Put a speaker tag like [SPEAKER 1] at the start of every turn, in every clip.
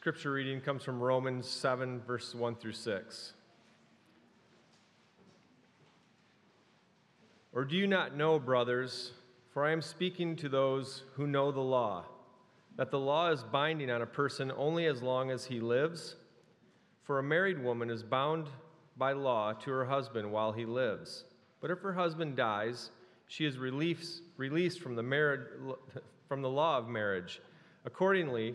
[SPEAKER 1] Scripture reading comes from Romans 7, verses 1 through 6. Or do you not know, brothers, for I am speaking to those who know the law, that the law is binding on a person only as long as he lives? For a married woman is bound by law to her husband while he lives. But if her husband dies, she is released, released from, the marriage, from the law of marriage. Accordingly,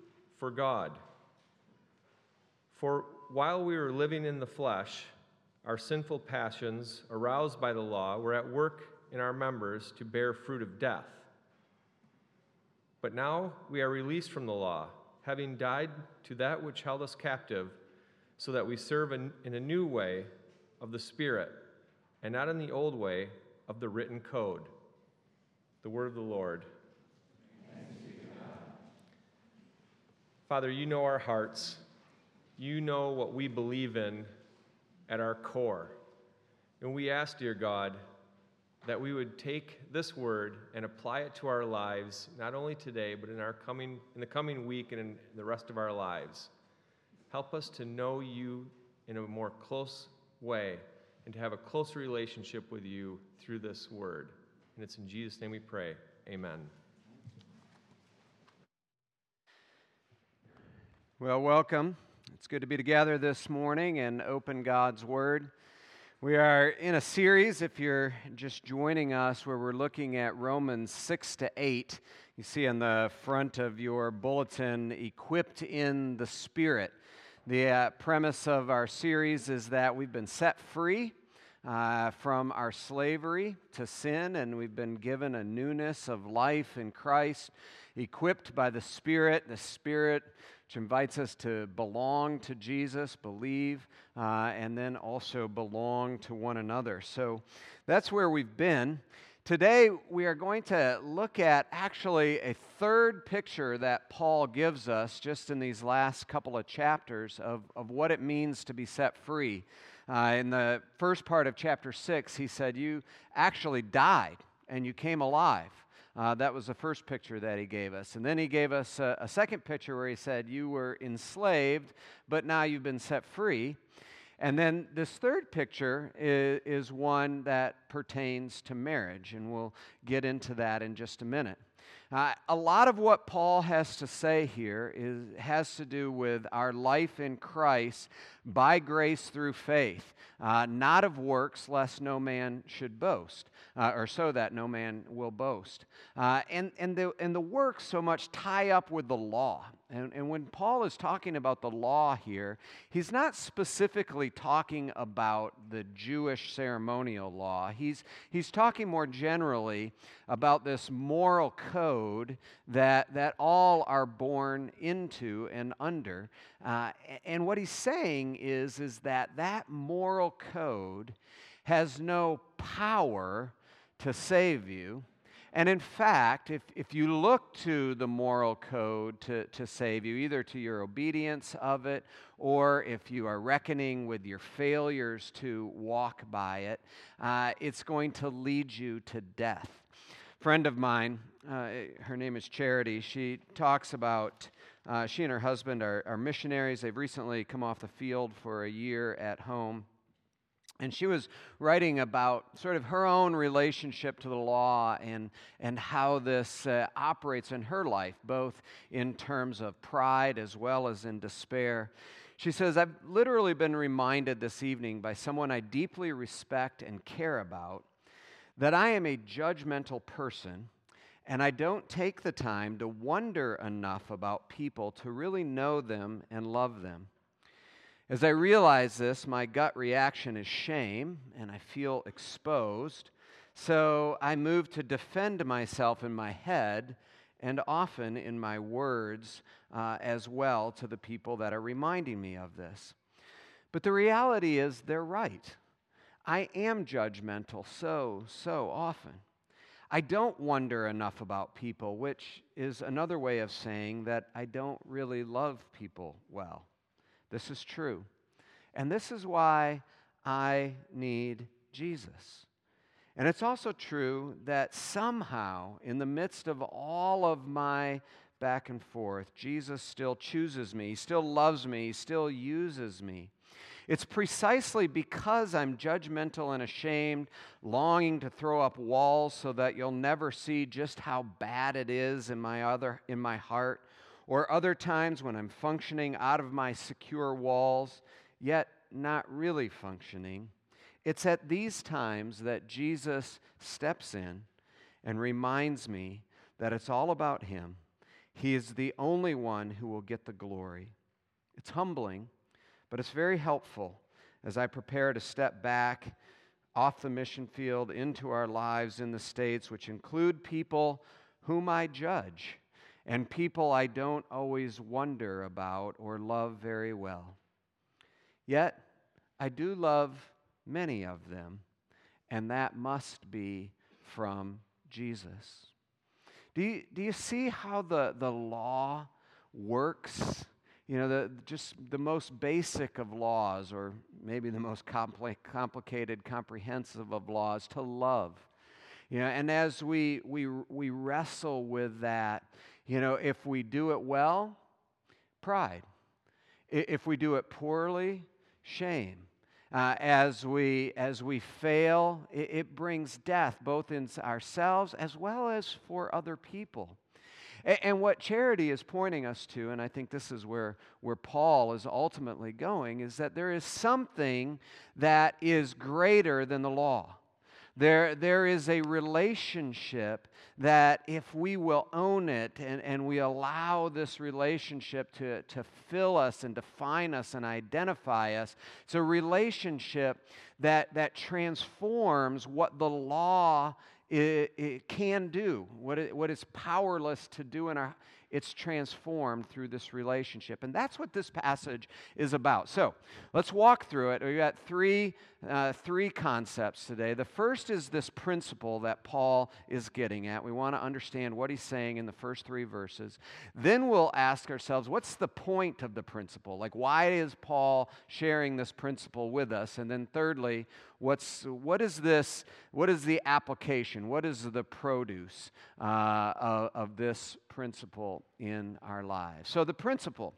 [SPEAKER 1] for God. For while we were living in the flesh, our sinful passions, aroused by the law, were at work in our members to bear fruit of death. But now we are released from the law, having died to that which held us captive, so that we serve in, in a new way of the Spirit, and not in the old way of the written code. The word of the Lord. Father, you know our hearts. You know what we believe in at our core. And we ask, dear God, that we would take this word and apply it to our lives, not only today, but in, our coming, in the coming week and in the rest of our lives. Help us to know you in a more close way and to have a closer relationship with you through this word. And it's in Jesus' name we pray. Amen.
[SPEAKER 2] Well, welcome. It's good to be together this morning and open God's Word. We are in a series, if you're just joining us, where we're looking at Romans 6 to 8. You see on the front of your bulletin, Equipped in the Spirit. The uh, premise of our series is that we've been set free uh, from our slavery to sin, and we've been given a newness of life in Christ, equipped by the Spirit. The Spirit which invites us to belong to Jesus, believe, uh, and then also belong to one another. So that's where we've been. Today, we are going to look at actually a third picture that Paul gives us just in these last couple of chapters of, of what it means to be set free. Uh, in the first part of chapter 6, he said, You actually died and you came alive. Uh, that was the first picture that he gave us. And then he gave us a, a second picture where he said, You were enslaved, but now you've been set free. And then this third picture is, is, one that pertains to marriage, and we'll get into that in just a minute. Uh, a lot of what Paul has to say here is, has to do with our life in Christ by grace through faith, uh, not of works, lest no man should boast uh, or so that no man will boast. Uh, and, and, the, and the works so much tie up with the law. And, and when Paul is talking about the law here, he's not specifically talking about the Jewish ceremonial law. He's, he's talking more generally about this moral code that, that all are born into and under. Uh, and what he's saying is, is that that moral code has no power to save you. And in fact, if, if you look to the moral code to, to save you, either to your obedience of it or if you are reckoning with your failures to walk by it, uh, it's going to lead you to death. Friend of mine, uh, her name is Charity, she talks about. Uh, she and her husband are, are missionaries. They've recently come off the field for a year at home. And she was writing about sort of her own relationship to the law and, and how this uh, operates in her life, both in terms of pride as well as in despair. She says, I've literally been reminded this evening by someone I deeply respect and care about that I am a judgmental person and I don't take the time to wonder enough about people to really know them and love them. As I realize this, my gut reaction is shame, and I feel exposed. So I move to defend myself in my head and often in my words uh, as well to the people that are reminding me of this. But the reality is, they're right. I am judgmental so, so often. I don't wonder enough about people, which is another way of saying that I don't really love people well. This is true. And this is why I need Jesus. And it's also true that somehow, in the midst of all of my back and forth, Jesus still chooses me, He still loves me, He still uses me. It's precisely because I'm judgmental and ashamed, longing to throw up walls so that you'll never see just how bad it is in my other in my heart, or other times when I'm functioning out of my secure walls, yet not really functioning. It's at these times that Jesus steps in and reminds me that it's all about Him. He is the only one who will get the glory. It's humbling, but it's very helpful as I prepare to step back off the mission field into our lives in the States, which include people whom I judge and people I don't always wonder about or love very well. Yet, I do love many of them, and that must be from Jesus. Do you, do you see how the, the law works? You know, the, just the most basic of laws, or maybe the most compli- complicated, comprehensive of laws, to love. You know, and as we, we, we wrestle with that, you know, if we do it well, pride. If we do it poorly, shame. Uh, as, we, as we fail, it, it, brings death both in ourselves as well as for other people. And, and, what charity is pointing us to, and I think this is where, where Paul is ultimately going, is that there is something that is greater than the law. There, there is a relationship that if we will own it and, and we allow this relationship to, to fill us and define us and identify us, it's a relationship that, that transforms what the law it, it can do, what it, what is powerless to do in our, it's transformed through this relationship. And that's what this passage is about. So let's walk through it. We've got three, uh, three concepts today. The first is this principle that Paul is getting at. We want to understand what he's saying in the first three verses. Then we'll ask ourselves, what's the point of the principle? Like, why is Paul sharing this principle with us? And then thirdly, what's, what is this, what is the application? What is the produce uh, of, of this principle in our lives? So, the principle.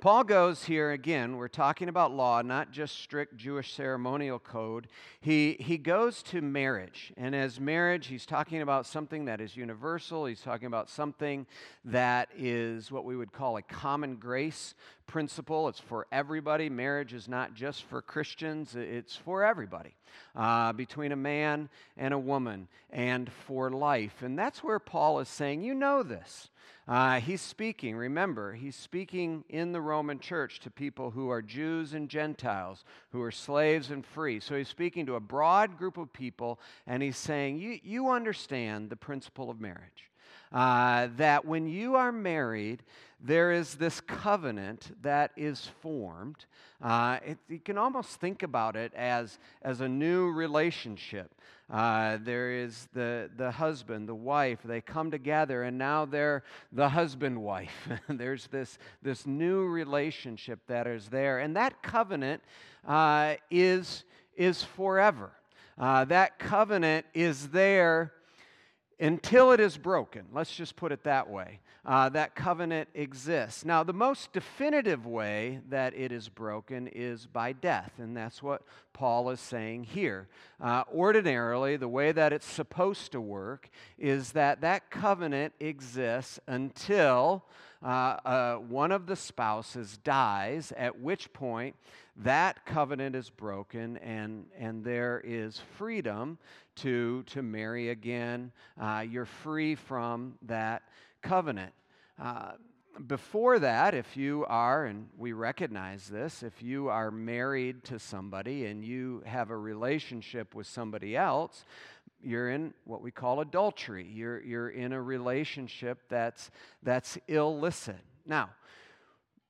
[SPEAKER 2] Paul goes here again, we're talking about law, not just strict Jewish ceremonial code. He, he goes to marriage. And as marriage, he's talking about something that is universal. He's talking about something that is what we would call a common grace principle. It's for everybody. Marriage is not just for Christians, it's for everybody, uh, between a man and a woman, and for life. And that's where Paul is saying, You know this. Uh, he's speaking, remember, he's speaking in the Roman church to people who are Jews and Gentiles, who are slaves and free. So he's speaking to a broad group of people, and he's saying, You, you understand the principle of marriage. Uh, that when you are married, there is this covenant that is formed. Uh, it, you can almost think about it as, as a new relationship. Uh, there is the, the husband, the wife, they come together, and now they're the husband wife. There's this, this new relationship that is there. And that covenant uh, is, is forever. Uh, that covenant is there until it is broken. Let's just put it that way. Uh, that covenant exists. Now, the most definitive way that it is broken is by death, and that's what Paul is saying here. Uh, ordinarily, the way that it's supposed to work is that that covenant exists until uh, uh one of the spouses dies, at which point that covenant is broken and, and there is freedom to, to marry again. Uh, you're free from that covenant. Uh, before that, if you are, and we recognize this, if you are married to somebody and you have a relationship with somebody else, you're in what we call adultery. You're, you're in a relationship that's, that's illicit. Now,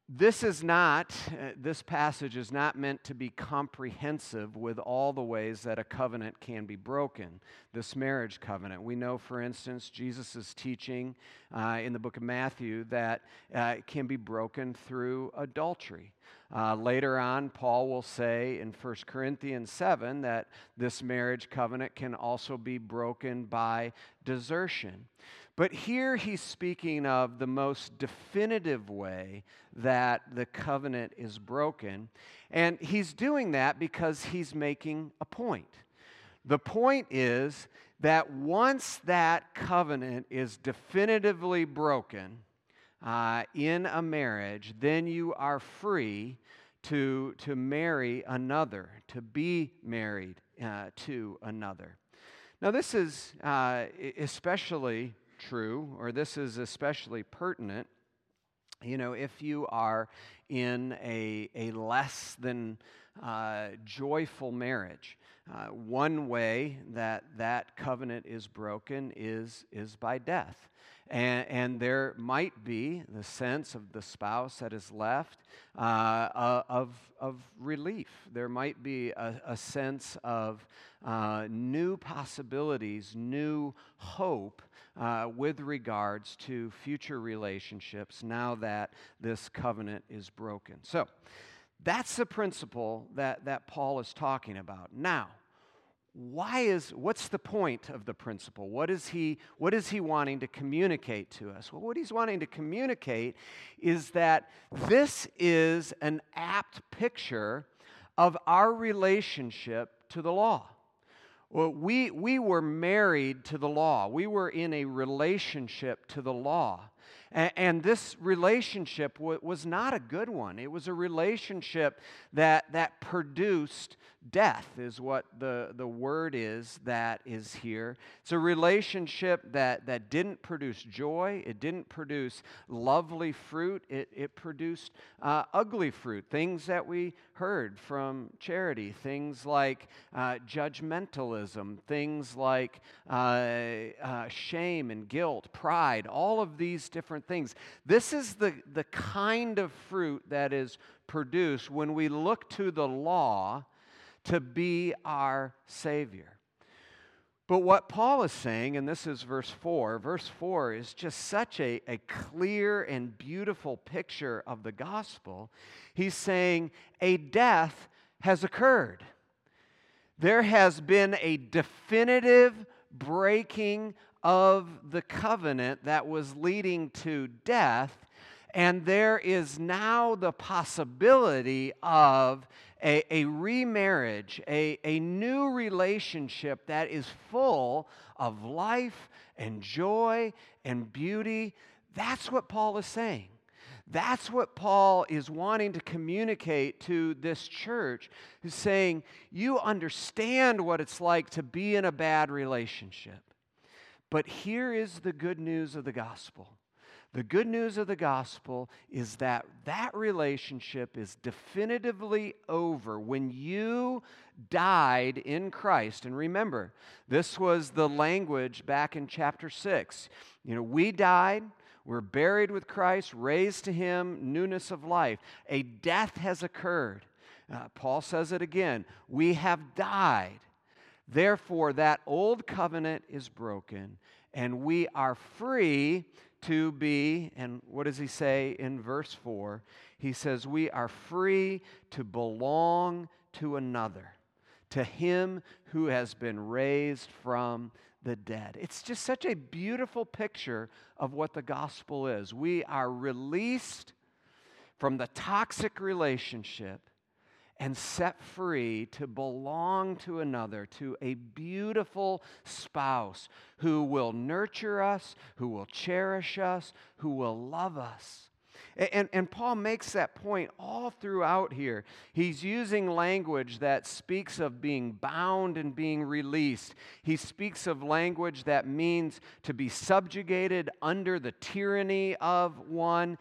[SPEAKER 2] this is not, uh, this passage is not meant to be comprehensive with all the ways that a covenant can be broken, this marriage covenant. We know, for instance, Jesus' teaching uh, in the book of Matthew that uh, it can be broken through adultery. Uh, later on, Paul will say in 1 Corinthians 7 that this marriage covenant can also be broken by desertion. But here he's speaking of the most definitive way that the covenant is broken. And he's doing that because he's making a point. The point is that once that covenant is definitively broken uh, in a marriage, then you are free to, to marry another, to be married uh, to another. Now, this is uh, especially true, or this is especially pertinent, you know, if you are in a, a less than uh, joyful marriage. Uh, one way that that covenant is broken is, is by death. And, and, there might be the sense of the spouse that is left uh, of, of relief. There might be a, a sense of uh, new possibilities, new hope uh, with regards to future relationships now that this covenant is broken. So that's the principle that, that Paul is talking about. Now, why is what's the point of the principle what is he what is he wanting to communicate to us well what he's wanting to communicate is that this is an apt picture of our relationship to the law well, we, we were married to the law. We were in a relationship to the law. And, and this relationship w- was not a good one. It was a relationship that, that produced death, is what the, the word is that is here. It's a relationship that, that didn't produce joy, it didn't produce lovely fruit, it, it produced uh, ugly fruit. Things that we heard from charity, things like uh, judgmentalism, things like uh, uh shame and guilt, pride, all of these different things. This is the, the kind of fruit that is produced when we look to the law to be our Savior. But what Paul is saying, and this is verse 4, verse 4 is just such a, a clear and beautiful picture of the gospel. He's saying a death has occurred. There has been a definitive breaking of the covenant that was leading to death, and there is now the possibility of a, a remarriage, a, a new relationship that is full of life and joy and beauty. That's what Paul is saying. That's what Paul is wanting to communicate to this church, who's saying, You understand what it's like to be in a bad relationship. But here is the good news of the gospel. The good news of the gospel is that that relationship is definitively over when you died in Christ. And remember, this was the language back in chapter 6. You know, we died, we're buried with Christ, raised to Him, newness of life. A death has occurred. Uh, Paul says it again we have died. Therefore, that old covenant is broken, and we are free to be, and what does he say in verse 4? He says, We are free to belong to another, to him who has been raised from the dead. It's just such a beautiful picture of what the gospel is. We are released from the toxic relationship and set free to belong to another, to a beautiful spouse who will nurture us, who will cherish us, who will love us. And, and, Paul makes that point all throughout here. He's using language that speaks of being bound and being released. He speaks of language that means to be subjugated under the tyranny of one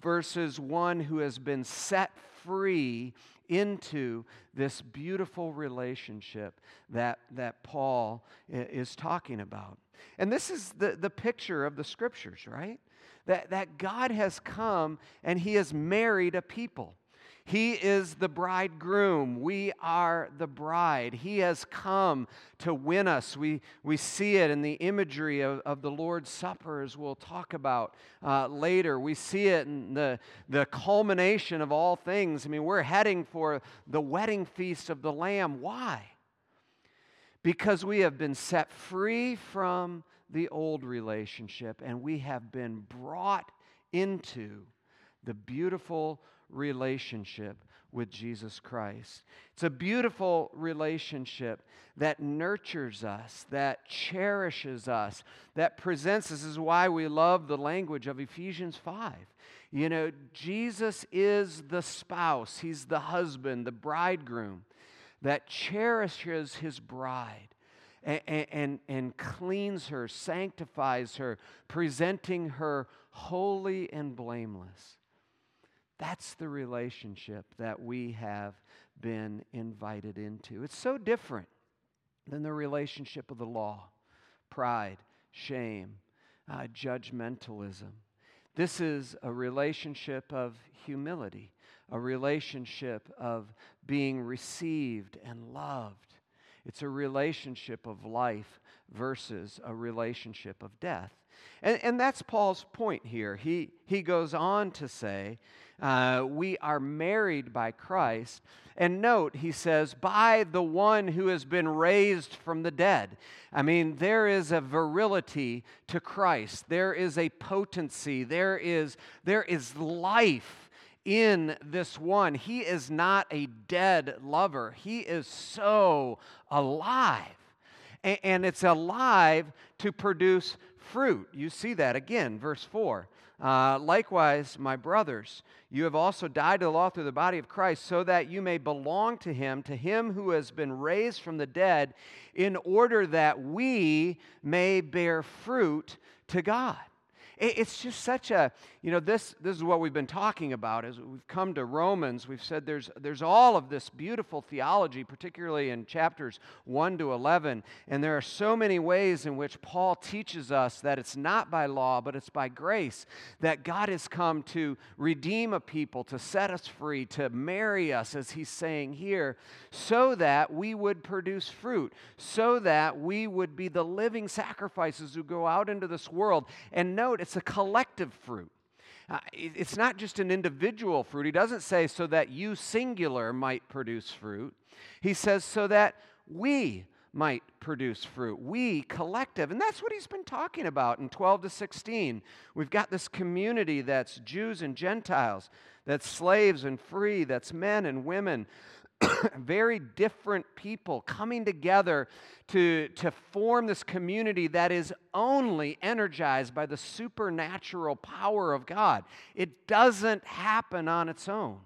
[SPEAKER 2] versus one who has been set free into this beautiful relationship that, that Paul is talking about. And this is the, the picture of the scriptures, right? That, that God has come and he has married a people. He is the bridegroom. We are the bride. He has come to win us. We, we see it in the imagery of, of the Lord's Supper, as we'll talk about uh, later. We see it in the, the culmination of all things. I mean, we're heading for the wedding feast of the Lamb. Why? Because we have been set free from the old relationship and we have been brought into the beautiful relationship with Jesus Christ. It's a beautiful relationship that nurtures us, that cherishes us, that presents us. This is why we love the language of Ephesians 5. You know, Jesus is the spouse, He's the husband, the bridegroom that cherishes His bride. And, and, and, cleans her, sanctifies her, presenting her holy and blameless. That's the relationship that we have been invited into. It's so different than the relationship of the law pride, shame, uh, judgmentalism. This is a relationship of humility, a relationship of being received and loved. It's a relationship of life versus a relationship of death. And, and that's Paul's point here. He, he goes on to say uh, we are married by Christ. And note, he says, by the one who has been raised from the dead. I mean, there is a virility to Christ, there is a potency, there is, there is life in this one. He is not a dead lover, he is so alive. And it's alive to produce fruit. You see that again, verse 4. Uh, likewise, my brothers, you have also died to the law through the body of Christ, so that you may belong to him, to him who has been raised from the dead, in order that we may bear fruit to God. It's just such a, you know, this, this is what we've been talking about as we've come to Romans. We've said there's, there's all of this beautiful theology, particularly in chapters 1 to 11. And there are so many ways in which Paul teaches us that it's not by law, but it's by grace, that God has come to redeem a people, to set us free, to marry us, as he's saying here, so that we would produce fruit, so that we would be the living sacrifices who go out into this world. And note, it's it's a collective fruit. Uh, it's not just an individual fruit. He doesn't say so that you singular might produce fruit. He says so that we might produce fruit. We, collective. And that's what he's been talking about in 12 to 16. We've got this community that's Jews and Gentiles, that's slaves and free, that's men and women, very different people coming together to, to form this community that is only energized by the supernatural power of God. It doesn't happen on its own.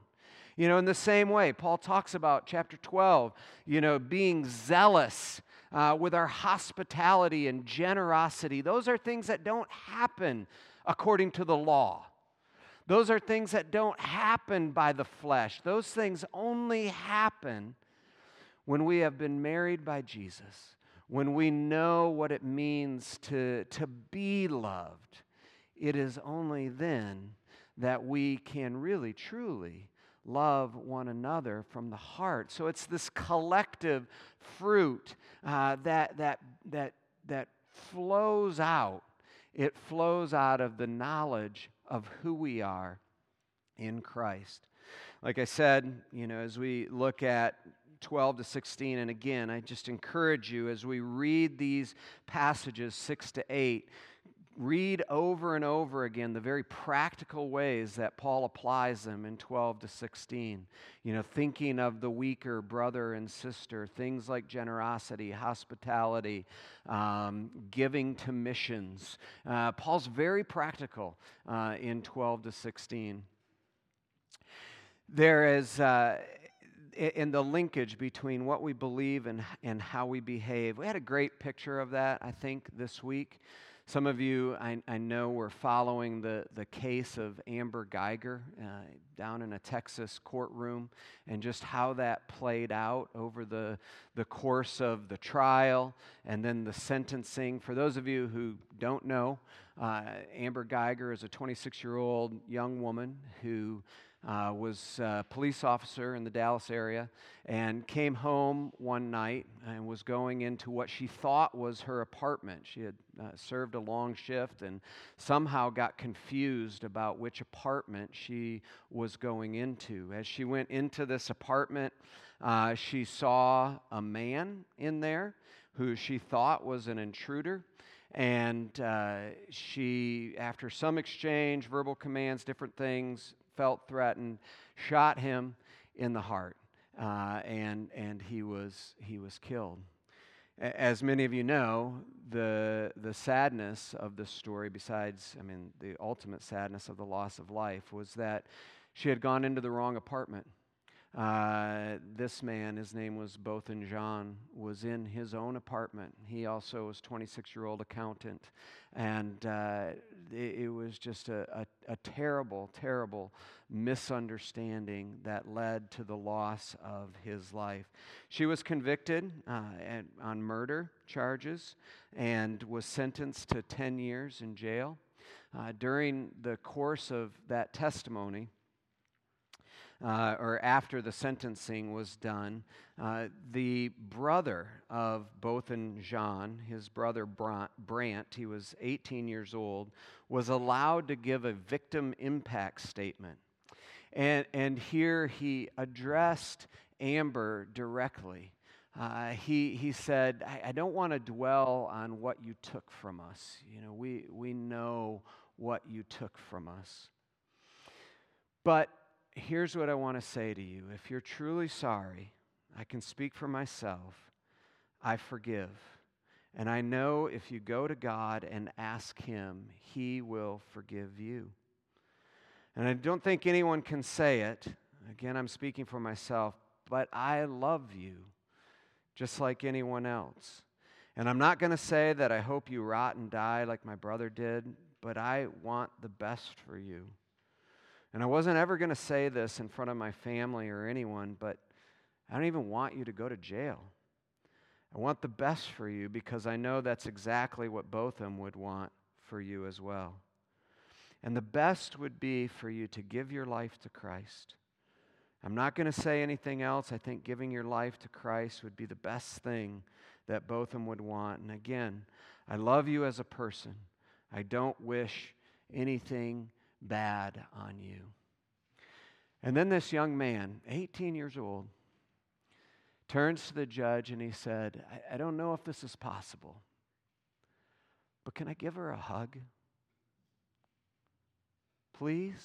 [SPEAKER 2] You know, in the same way, Paul talks about chapter 12, you know, being zealous uh, with our hospitality and generosity. Those are things that don't happen according to the law. Those are things that don't happen by the flesh. Those things only happen when we have been married by Jesus, when we know what it means to, to be loved. It is only then that we can really, truly love one another from the heart. So it's this collective fruit uh, that, that, that, that flows out. It flows out of the knowledge of who we are in Christ. Like I said, you know, as we look at 12 to 16, and again, I just encourage you as we read these passages 6 to 8, read over and over again the very practical ways that Paul applies them in 12 to 16. You know, thinking of the weaker brother and sister, things like generosity, hospitality, um, giving to missions. Uh, Paul's very practical uh, in 12 to 16. There is. Uh, in the linkage between what we believe and, and how we behave. We had a great picture of that, I think, this week Some of you, I, I know, were following the, the case of Amber Guyger uh, down in a Texas courtroom and just how that played out over the, the course of the trial and then the sentencing. For those of you who don't know, uh, Amber Guyger is a 26 year old young woman who uh, was a police officer in the Dallas area and came home one night and was going into what she thought was her apartment. She had uh, served a long shift and somehow got confused about which apartment she was going into. As she went into this apartment, uh, she saw a man in there who she thought was an intruder. And uh, she, after some exchange, verbal commands, different things, felt threatened, shot him in the heart, uh, and, and he, was, he was killed. As many of you know, the, the sadness of the story, besides, I mean, the ultimate sadness of the loss of life, was that she had gone into the wrong apartment. Uh, this man, his name was Botham Jean, was in his own apartment. He also was 26 year old accountant, and uh, it, it, was just a, a, a, terrible, terrible misunderstanding that led to the loss of his life. She was convicted uh, on murder charges and was sentenced to 10 years in jail. Uh, during the course of that testimony, uh, or after the sentencing was done, uh, the brother of Botham Jean, his brother Brandt, he was 18 years old, was allowed to give a victim impact statement. And, and here he addressed Amber directly. Uh, he, he said, I, I don't want to dwell on what you took from us. You know, we, we know what you took from us. But here's what I want to say to you. If you're truly sorry, I can speak for myself. I forgive. And I know if you go to God and ask Him, He will forgive you. And I don't think anyone can say it. Again, I'm speaking for myself, but I love you just like anyone else. And I'm not going to say that I hope you rot and die like my brother did, but I want the best for you. And I wasn't ever going to say this in front of my family or anyone, but I don't even want you to go to jail. I want the best for you because I know that's exactly what Botham would want for you as well. And the best would be for you to give your life to Christ. I'm not going to say anything else. I think giving your life to Christ would be the best thing that Botham would want. And again, I love you as a person. I don't wish anything bad on you. And then this young man, 18 years old, turns to the judge and he said, I, I don't know if this is possible, but can I give her a hug? Please?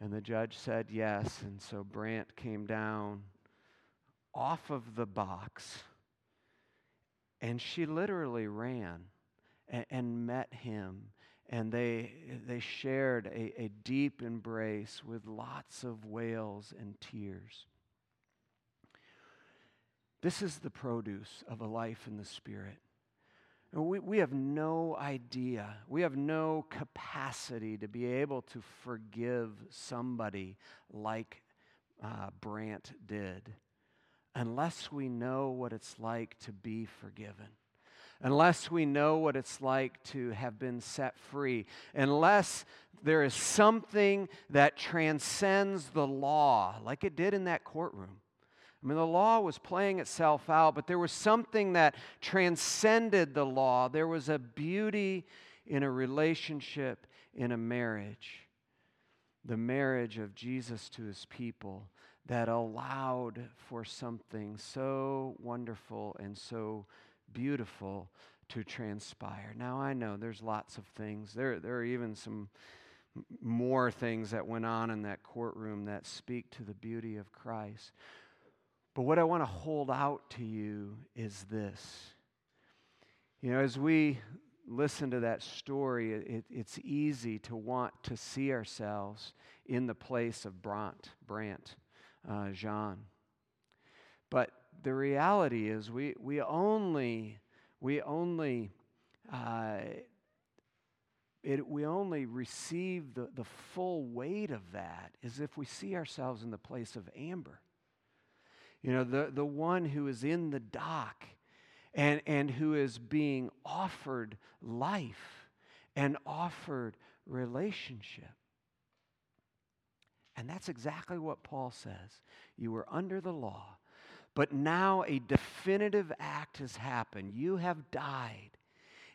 [SPEAKER 2] And the judge said yes. And so Brandt came down off of the box and she literally ran and, and met him and they, they shared a, a deep embrace with lots of wails and tears. This is the produce of a life in the Spirit. We, we have no idea, we have no capacity to be able to forgive somebody like uh, Brandt did unless we know what it's like to be forgiven unless we know what it's like to have been set free, unless there is something that transcends the law, like it did in that courtroom. I mean, the law was playing itself out, but there was something that transcended the law. There was a beauty in a relationship, in a marriage, the marriage of Jesus to his people that allowed for something so wonderful and so beautiful to transpire. Now, I know there's lots of things. There, there are even some more things that went on in that courtroom that speak to the beauty of Christ. But what I want to hold out to you is this. You know, as we listen to that story, it, it's easy to want to see ourselves in the place of Brandt, Brandt, uh, Jean. But the reality is we, we only, we only uh, it, we only receive the, the full weight of that is if we see ourselves in the place of Amber. You know, the, the one who is in the dock and, and who is being offered life and offered relationship. And that's exactly what Paul says. You were under the law, but now a definitive act has happened. You have died,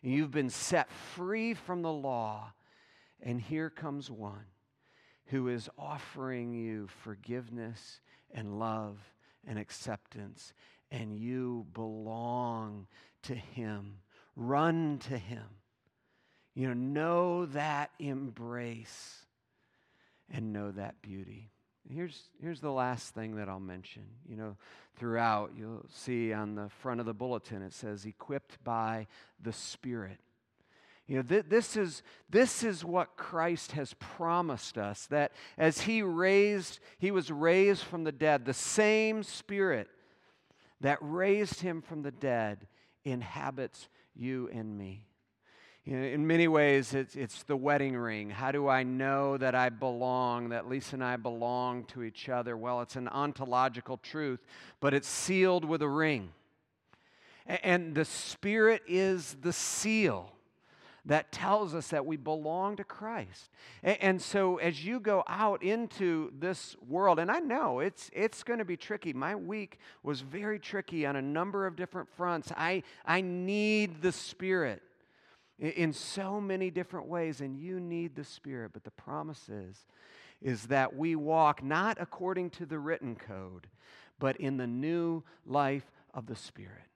[SPEAKER 2] and you've been set free from the law. And here comes one who is offering you forgiveness and love and acceptance, and you belong to him. Run to him. You know, know that embrace and know that beauty. Here's, here's the last thing that I'll mention. You know, throughout, you'll see on the front of the bulletin, it says, equipped by the Spirit. You know, th- this, is, this is what Christ has promised us that as he raised, he was raised from the dead, the same Spirit that raised him from the dead inhabits you and me. In many ways, it's, it's the wedding ring. How do I know that I belong, that Lisa and I belong to each other? Well, it's an ontological truth, but it's sealed with a ring. And the Spirit is the seal that tells us that we belong to Christ. And, so as you go out into this world, and I know it's, it's going to be tricky. My week was very tricky on a number of different fronts. I, I need the Spirit in so many different ways, and you need the Spirit. But the promise is, is that we walk not according to the written code, but in the new life of the Spirit.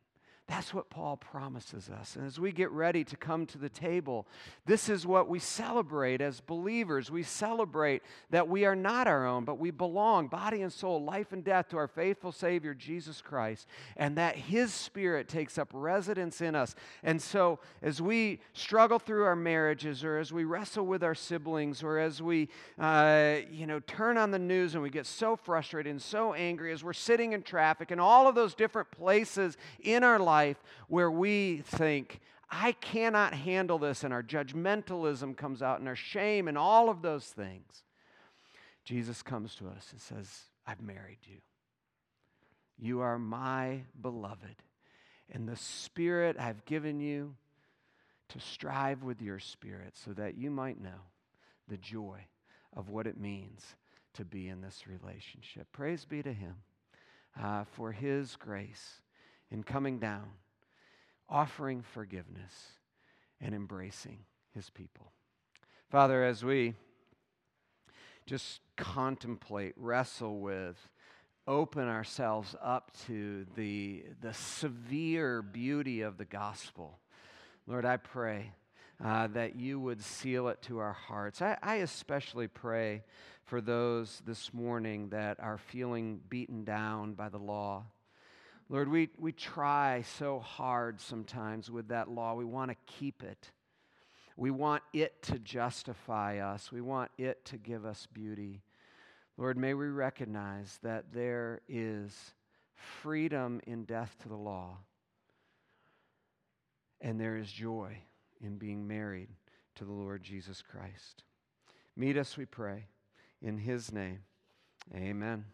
[SPEAKER 2] That's what Paul promises us. And as we get ready to come to the table, this is what we celebrate as believers. We celebrate that we are not our own, but we belong, body and soul, life and death, to our faithful Savior, Jesus Christ, and that His Spirit takes up residence in us. And so, as we struggle through our marriages, or as we wrestle with our siblings, or as we, uh, you know, turn on the news and we get so frustrated and so angry, as we're sitting in traffic, and all of those different places in our life, life where we think, I cannot handle this, and our judgmentalism comes out, and our shame, and all of those things. Jesus comes to us and says, I've married you. You are my beloved. And the Spirit I've given you to strive with your Spirit so that you might know the joy of what it means to be in this relationship. Praise be to Him uh, for His grace in coming down, offering forgiveness, and embracing his people. Father, as we just contemplate, wrestle with, open ourselves up to the, the severe beauty of the gospel, Lord, I pray uh, that you would seal it to our hearts. I, I especially pray for those this morning that are feeling beaten down by the law Lord, we, we try so hard sometimes with that law. We want to keep it. We want it to justify us. We want it to give us beauty. Lord, may we recognize that there is freedom in death to the law, and there is joy in being married to the Lord Jesus Christ. Meet us, we pray, in his name. Amen.